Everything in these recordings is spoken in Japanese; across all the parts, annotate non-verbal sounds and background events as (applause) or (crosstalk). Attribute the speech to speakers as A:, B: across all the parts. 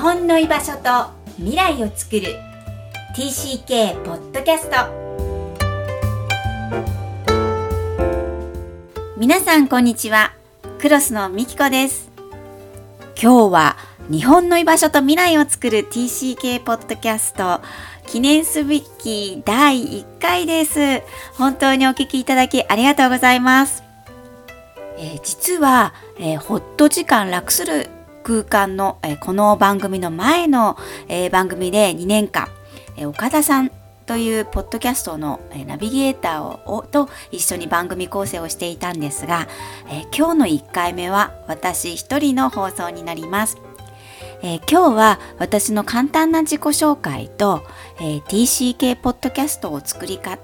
A: 本の居場所と未来を作る。TCK ポッドキャスト皆さんこんにちは。クロスのみきこです。今日は日本の居場所と未来を作る TCK ポッドキャスト記念すべき第1回です。本当にお聞きいただきありがとうございます。えー、実は、えー、ホット時間楽する空間の、えー、この番組の前の、えー、番組で2年間、えー、岡田さんというポッドキャストの、えー、ナビゲーターをと一緒に番組構成をしていたんですが、えー、今日の1回目は私一人の放送になります。えー、今日は私の簡単な自己紹介と、えー、TCK ポッドキャストを作りか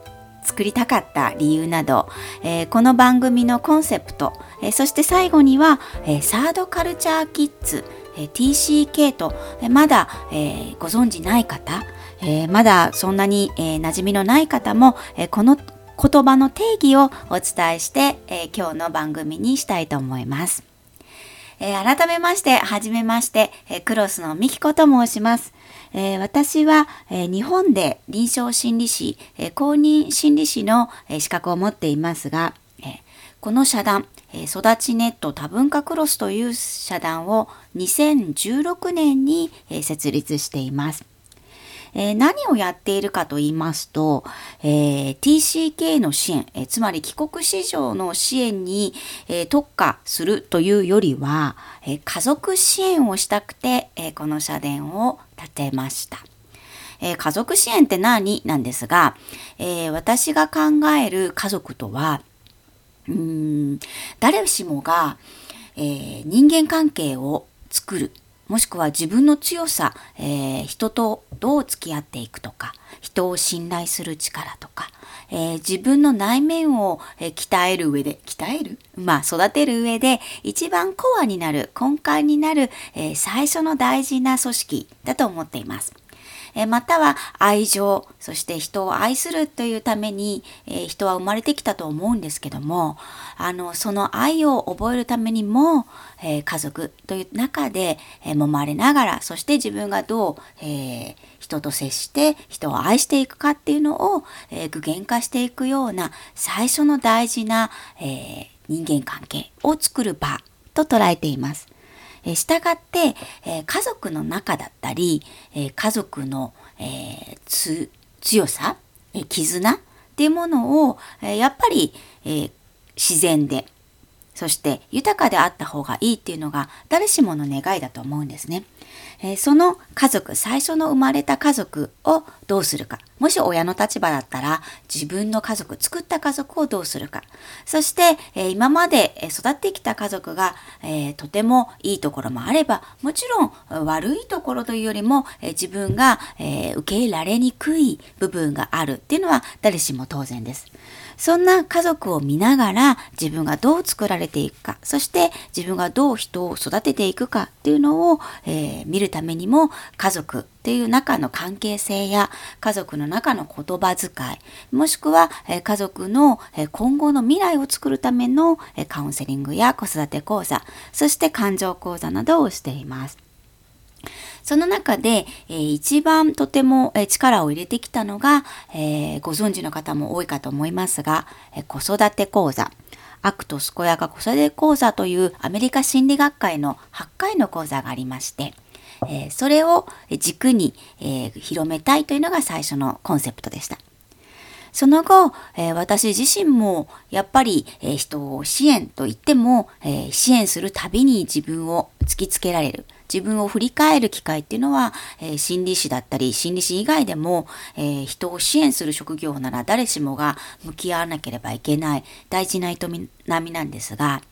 A: 作りたかった理由など、えー、この番組のコンセプト、えー、そして最後には、えー、サードカルチャーキッズ、え TCK と、えまだ、えご存知ない方、えまだそんなに、え馴染みのない方も、えこの言葉の定義をお伝えして、え今日の番組にしたいと思います。え改めまして、はじめまして、えクロスのみきこと申します。えー、私は、えー、日本で臨床心理士、えー、公認心理士の、え資格を持っていますが、えこの社団、え育ちネット多文化クロスという社団を2016年に、え設立しています。えー、何をやっているかと言いますと、えー、TCK の支援、えー、つまり帰国子女の支援に、え特化するというよりは、え家族支援をしたくて、えこの社殿を建てました。えー、家族支援って何？なんですが、えー、私が考える家族とは、うーん誰しもが、えー、人間関係を作るもしくは自分の強さ、えー、人とどう付き合っていくとか人を信頼する力とか、えー、自分の内面を、え、鍛える上で鍛える？まあ育てる上で一番コアになる根幹になる、え最初の大事な組織だと思っています。えまたは愛情、そして人を愛するというために、え人は生まれてきたと思うんですけども、あの、その愛を覚えるためにも、え家族という中で、え揉まれながら、そして自分がどう、え、人と接して人を愛していくかっていうのを、え、具現化していくような最初の大事な、え、人間関係を作る場と捉えています。え従って、え家族の中だったり、え家族の、え強さ、え絆っていうものを、えやっぱり、え自然でそして豊かであった方がいいっていうのが誰しもの願いだと思うんですね。えー、その家族、最初の生まれた家族をどうするか。もし親の立場だったら自分の家族、作った家族をどうするか。そして、えー、今まで育ってきた家族が、えー、とてもいいところもあれば、もちろん悪いところというよりも、え自分が、え受け入れられにくい部分があるっていうのは誰しも当然です。そんな家族を見ながら自分がどう作られていくか、そして自分がどう人を育てていくかっていうのを、えー、見るるためにも家族っていう中の関係性や家族の中の言葉遣い、もしくは、え、家族の、え、今後の未来を作るための、えカウンセリングや子育て講座、そして感情講座などをしています。その中で、えー、一番とても、えー、力を入れてきたのが、えー、ご存知の方も多いかと思いますが、え子育て講座、アクト健やか子育て講座というアメリカ心理学会の8回の講座がありまして、えそれを軸に、え広めたいというのが最初のコンセプトでした。その後、えー、私自身もやっぱり、えー、人を支援と言っても、えー、支援するたびに自分を突きつけられる。自分を振り返る機会っていうのは、え、心理師だったり心理師以外でも、え、人を支援する職業なら誰しもが向き合わなければいけない大事な営みなんですが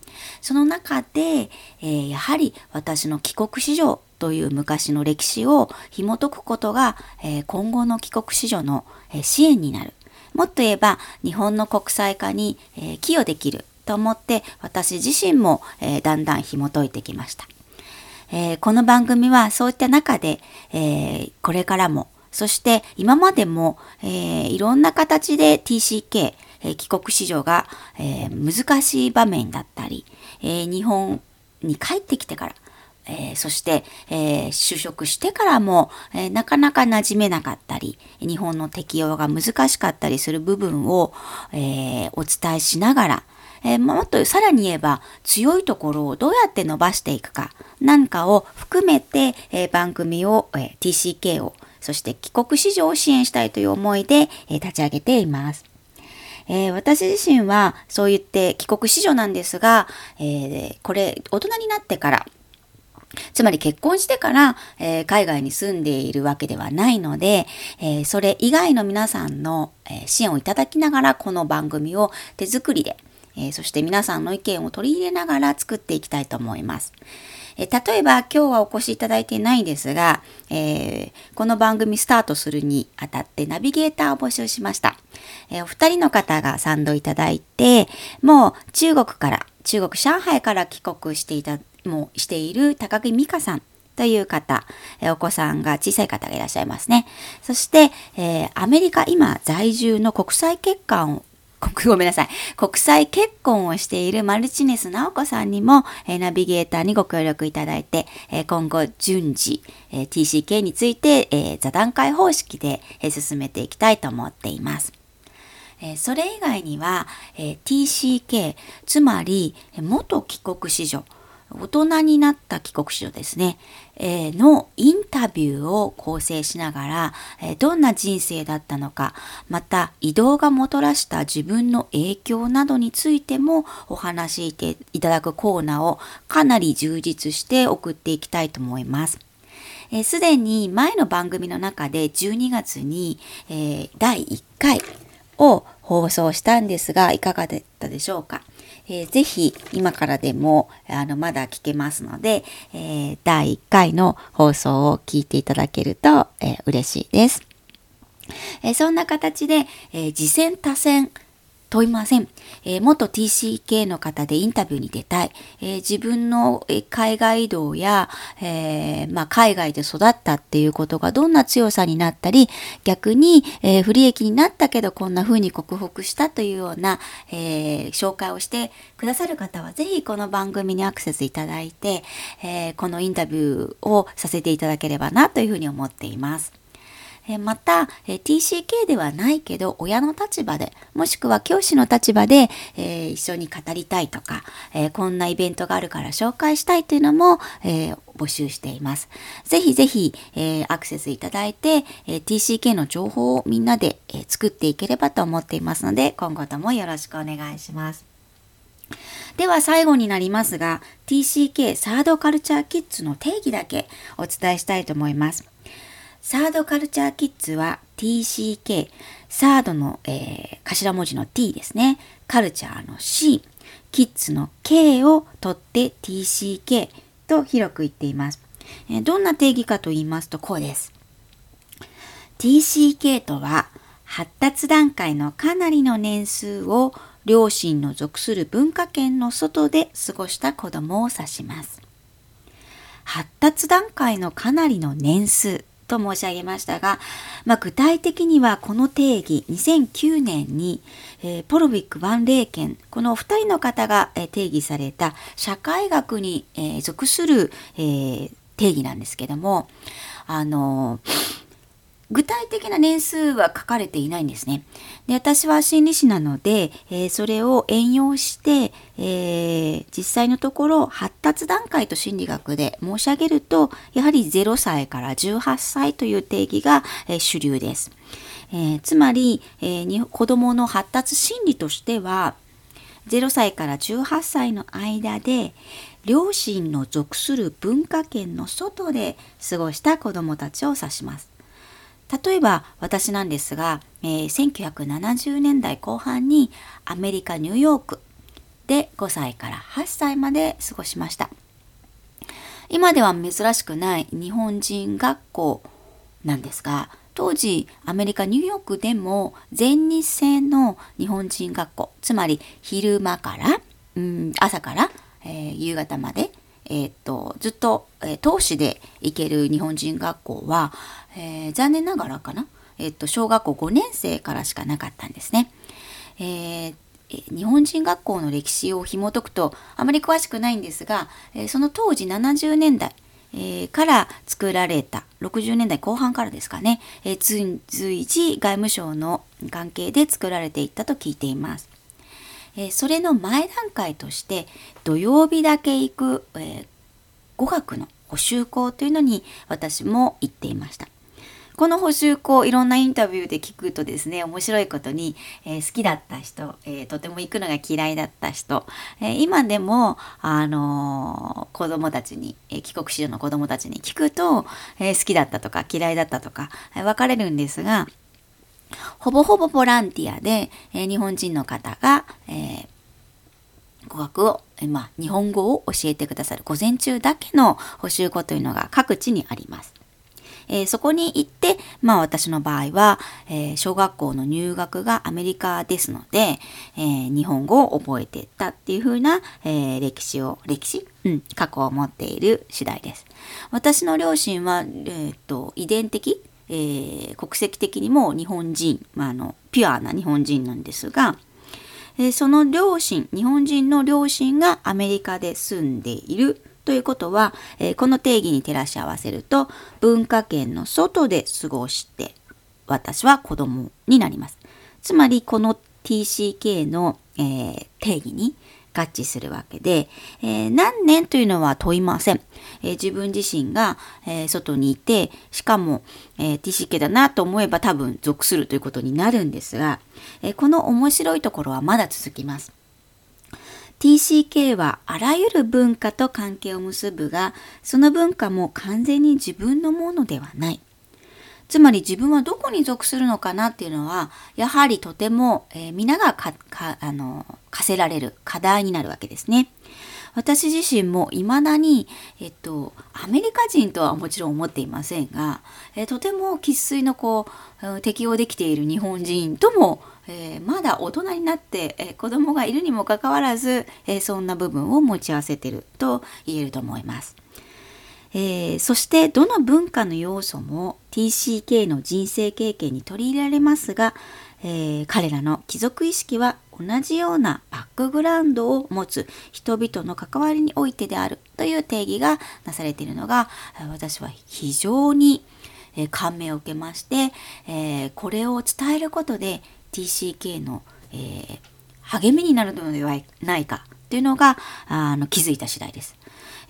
A: その中で、え、やはり私の帰国子女という昔の歴史を紐解くことが、え今後の帰国子女の、え支援になる。もっと言えば日本の国際化に、え寄与できると思って私自身も、えだんだん紐解いてきました。え、この番組はそういった中で、え、これからも、そして今までも、えー、いろんな形で TCK、えー、帰国子女が、えー、難しい場面だったり、え、日本に帰ってきてからえー、そして、えー、就職してからも、えー、なかなか馴染めなかったり、日本の適用が難しかったりする部分を、えお伝えしながら、えもっとさらに言えば強いところをどうやって伸ばしていくかなんかを含めて、え番組を、え TCK をそして帰国子女を支援したいという思いで、え立ち上げています。えー、私自身はそう言って帰国子女なんですが、えー、これ大人になってからつまり結婚してから、えー、海外に住んでいるわけではないので、えー、それ以外の皆さんの、えー、支援をいただきながらこの番組を手作りで、えそして皆さんの意見を取り入れながら作っていきたいと思います。え例えば今日はお越しいただいてないんですが、えこの番組スタートするにあたってナビゲーターを募集しました。えお二人の方が賛同いただいて、もう中国から、中国上海から帰国していたもしている高木美香さんという方、えお子さんが小さい方がいらっしゃいますね。そして、えー、アメリカ今在住の国際結婚を (laughs) ごめんなさい。国際結婚をしているマルチネス直子さんにも、えー、ナビゲーターにご協力いただいて、えー、今後順次、え、TCK について、え座談会方式で、え進めていきたいと思っています。えそれ以外には、え TCK、つまり元帰国子女、大人になった帰国子女ですね、えー、のインタビューを構成しながら、えー、どんな人生だったのか、また移動がもたらした自分の影響などについてもお話していただくコーナーをかなり充実して送っていきたいと思います。す、え、で、に前の番組の中で12月に、えー、第1回を放送したんですが、いかがだったでしょうか？えー、ぜひ今からでもあのまだ聞けますので、えー、第1回の放送を聞いていただけると、えー、嬉しいです。え、そんな形で、え、次戦多戦問いません。えー、元 TCK の方でインタビューに出たい。えー、自分の海外移動や、えー、まあ、海外で育ったっていうことがどんな強さになったり、逆に、え不利益になったけどこんな風に克服したというような、え紹介をしてくださる方は、ぜひこの番組にアクセスいただいて、えこのインタビューをさせていただければなというふうに思っています。えまた、え TCK ではないけど親の立場でもしくは教師の立場で、え一緒に語りたいとか、えこんなイベントがあるから紹介したいというのも、え募集しています。ぜひぜひ、えアクセスいただいて、え TCK の情報をみんなで、え作っていければと思っていますので今後ともよろしくお願いします。では最後になりますが TCK サードカルチャーキッズの定義だけお伝えしたいと思います。サードカルチャーキッズは TCK、サードの、えー、頭文字の T ですね。カルチャーの C、キッズの K を取って TCK と広く言っています。えー、どんな定義かと言いますとこうです。TCK とは発達段階のかなりの年数を両親の属する文化圏の外で過ごした子供を指します。発達段階のかなりの年数と申し上げましたが、まあ、具体的にはこの定義2009年に、えー、ポロビック・ワンレーケンこのお二人の方が、えー、定義された社会学に、えー、属する、え、定義なんですけどもあのー具体的な年数は書かれていないんですね。で私は心理師なので、えー、それを援用して、えー、実際のところ発達段階と心理学で申し上げるとやはり0歳から18歳という定義が、えー、主流です。えつまり、えに子どもの発達心理としては0歳から18歳の間で両親の属する文化圏の外で過ごした子どもたちを指します。例えば私なんですが、えー、1970年代後半にアメリカ・ニューヨークで5歳から8歳まで過ごしました。今では珍しくない日本人学校なんですが当時アメリカ・ニューヨークでも全日制の日本人学校つまり昼間からうん朝から、えー、夕方までえー、とずっと、えー、投資で行ける日本人学校は、えー、残念ながらかな、えー、っと小学校5年生からしかなかったんですね。え日本人学校の歴史を紐解くとあまり詳しくないんですが、その当時70年代、から作られた60年代後半からですかね、随時外務省の関係で作られていったと聞いています。えそれの前段階として土曜日だけ行く、え語学の補習校というのに私も行っていました。この補修校いろんなインタビューで聞くとですね面白いことに、えー、好きだった人、えー、とても行くのが嫌いだった人、えー、今でも、あの子供たちに、え帰国子女の子供たちに聞くと、え好きだったとか嫌いだったとか、え分かれるんですがほぼほぼボランティアで、え日本人の方が、え語学を、えまあ、日本語を教えてくださる午前中だけの補習校というのが各地にあります。えー、そこに行って、まあ私の場合は、えー、小学校の入学がアメリカですので、えー、日本語を覚えていったっていう風な、え歴史を、歴史？うん、過去を持っている次第です。私の両親は、えっと、遺伝的、え国籍的にも日本人、まあ、あの、ピュアな日本人なんですが、えその両親、日本人の両親がアメリカで住んでいるということは、えー、この定義に照らし合わせると文化圏の外で過ごして私は子供になります。つまりこの TCK の、えー、定義に合致するわけで、えー、何年というのは問いません。えー、自分自身が、えー、外にいて、しかも、え TCK だなと思えば多分属するということになるんですが、えこの面白いところはまだ続きます。TCK はあらゆる文化と関係を結ぶが、その文化も完全に自分のものではない。つまり自分はどこに属するのかなっていうのは、やはりとても、えー、皆がかかあの課せられる課題になるわけですね。私自身も未だに、えっと、アメリカ人とはもちろん思っていませんが、えとても生粋のこう適応できている日本人ともえー、まだ大人になって、えー、子供がいるにもかかわらず、えー、そんな部分を持ち合わせてると言えると思います。えー、そしてどの文化の要素も TCK の人生経験に取り入れられますが、えー、彼らの貴族意識は同じようなバックグラウンドを持つ人々の関わりにおいてであるという定義がなされているのが私は非常に感銘を受けまして、えー、これを伝えることで TCK の、えー、励みになるのではないかというのがあの気づいた次第です。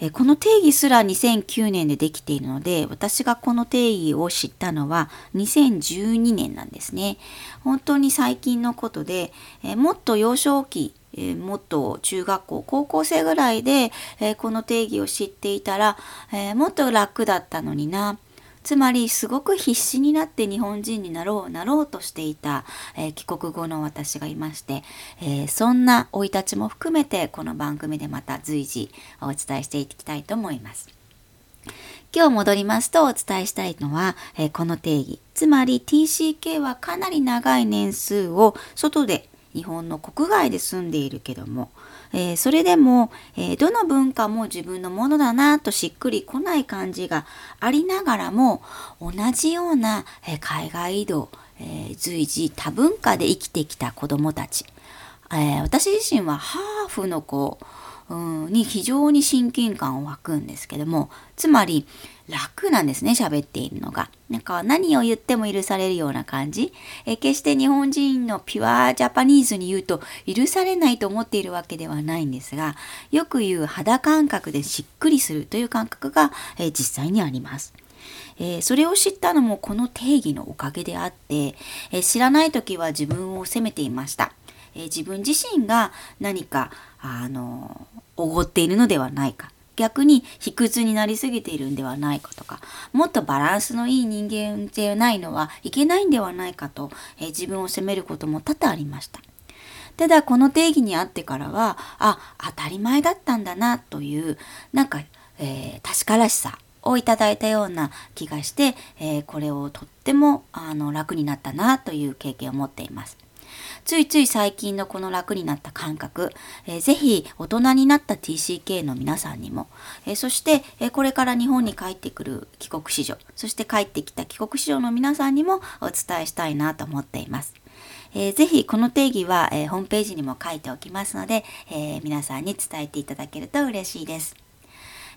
A: えこの定義すら2009年でできているので私がこの定義を知ったのは2012年なんですね。本当に最近のことで、えもっと幼少期えもっと中学校高校生ぐらいで、えこの定義を知っていたら、えもっと楽だったのになつまりすごく必死になって日本人になろうなろうとしていた、えー、帰国後の私がいまして、えー、そんな生い立ちも含めてこの番組でまた随時お伝えしていきたいと思います。今日戻りますとお伝えしたいのは、えー、この定義。つまり TCK はかなり長い年数を外で日本の国外で住んでいるけども、えー、それでも、えー、どの文化も自分のものだなとしっくりこない感じがありながらも同じような、え、海外移動、え随時多文化で生きてきた子どもたち、え私自身はハーフの子うんに非常に親近感を湧くんですけどもつまり楽なんですね喋っているのがなんか何を言っても許されるような感じえ決して日本人のピュアジャパニーズに言うと許されないと思っているわけではないんですがよく言う肌感覚でしっくりするという感覚がえ実際にあります。えー、それを知ったのもこの定義のおかげであって、えー、知らない時は自分を責めていました。えー、自分自身が何かあのおごっているのではないか逆に卑屈になりすぎているんではないかとかもっとバランスのいい人間でないのはいけないんではないかと、え、自分を責めることも多々ありました。ただこの定義にあってからはあ当たり前だったんだなというなんか、えー、確からしさをいただいたような気がして、えー、これをとってもあの楽になったなという経験を持っています。ついつい最近のこの楽になった感覚、えー、ぜひ大人になった TCK の皆さんにも、えー、そして、えー、これから日本に帰ってくる帰国子女、そして帰ってきた帰国子女の皆さんにもお伝えしたいなと思っています。えー、ぜひこの定義は、え、ホームページにも書いておきますので、え、皆さんに伝えていただけると嬉しいです。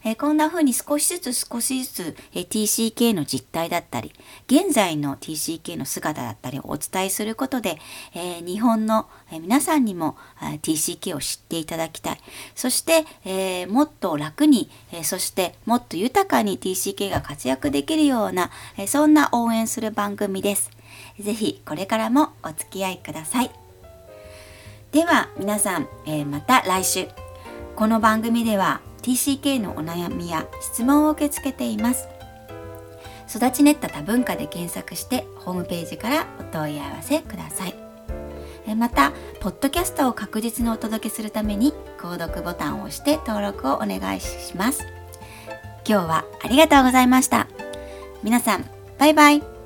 A: えこんな風に少しずつ少しずつ、え TCK の実態だったり、現在の TCK の姿だったりをお伝えすることで、え日本の、え皆さんにも、TCK を知っていただきたい。そして、えもっと楽に、えそしてもっと豊かに TCK が活躍できるような、えそんな応援する番組です。ぜひこれからもお付き合いください。では皆さん、えまた来週。この番組では TCK のお悩みや質問を受け付けています。育ち練った多文化で検索してホームページからお問い合わせください。またポッドキャストを確実にお届けするために購読ボタンを押して登録をお願いします。今日はありがとうございました。皆さんバイバイ。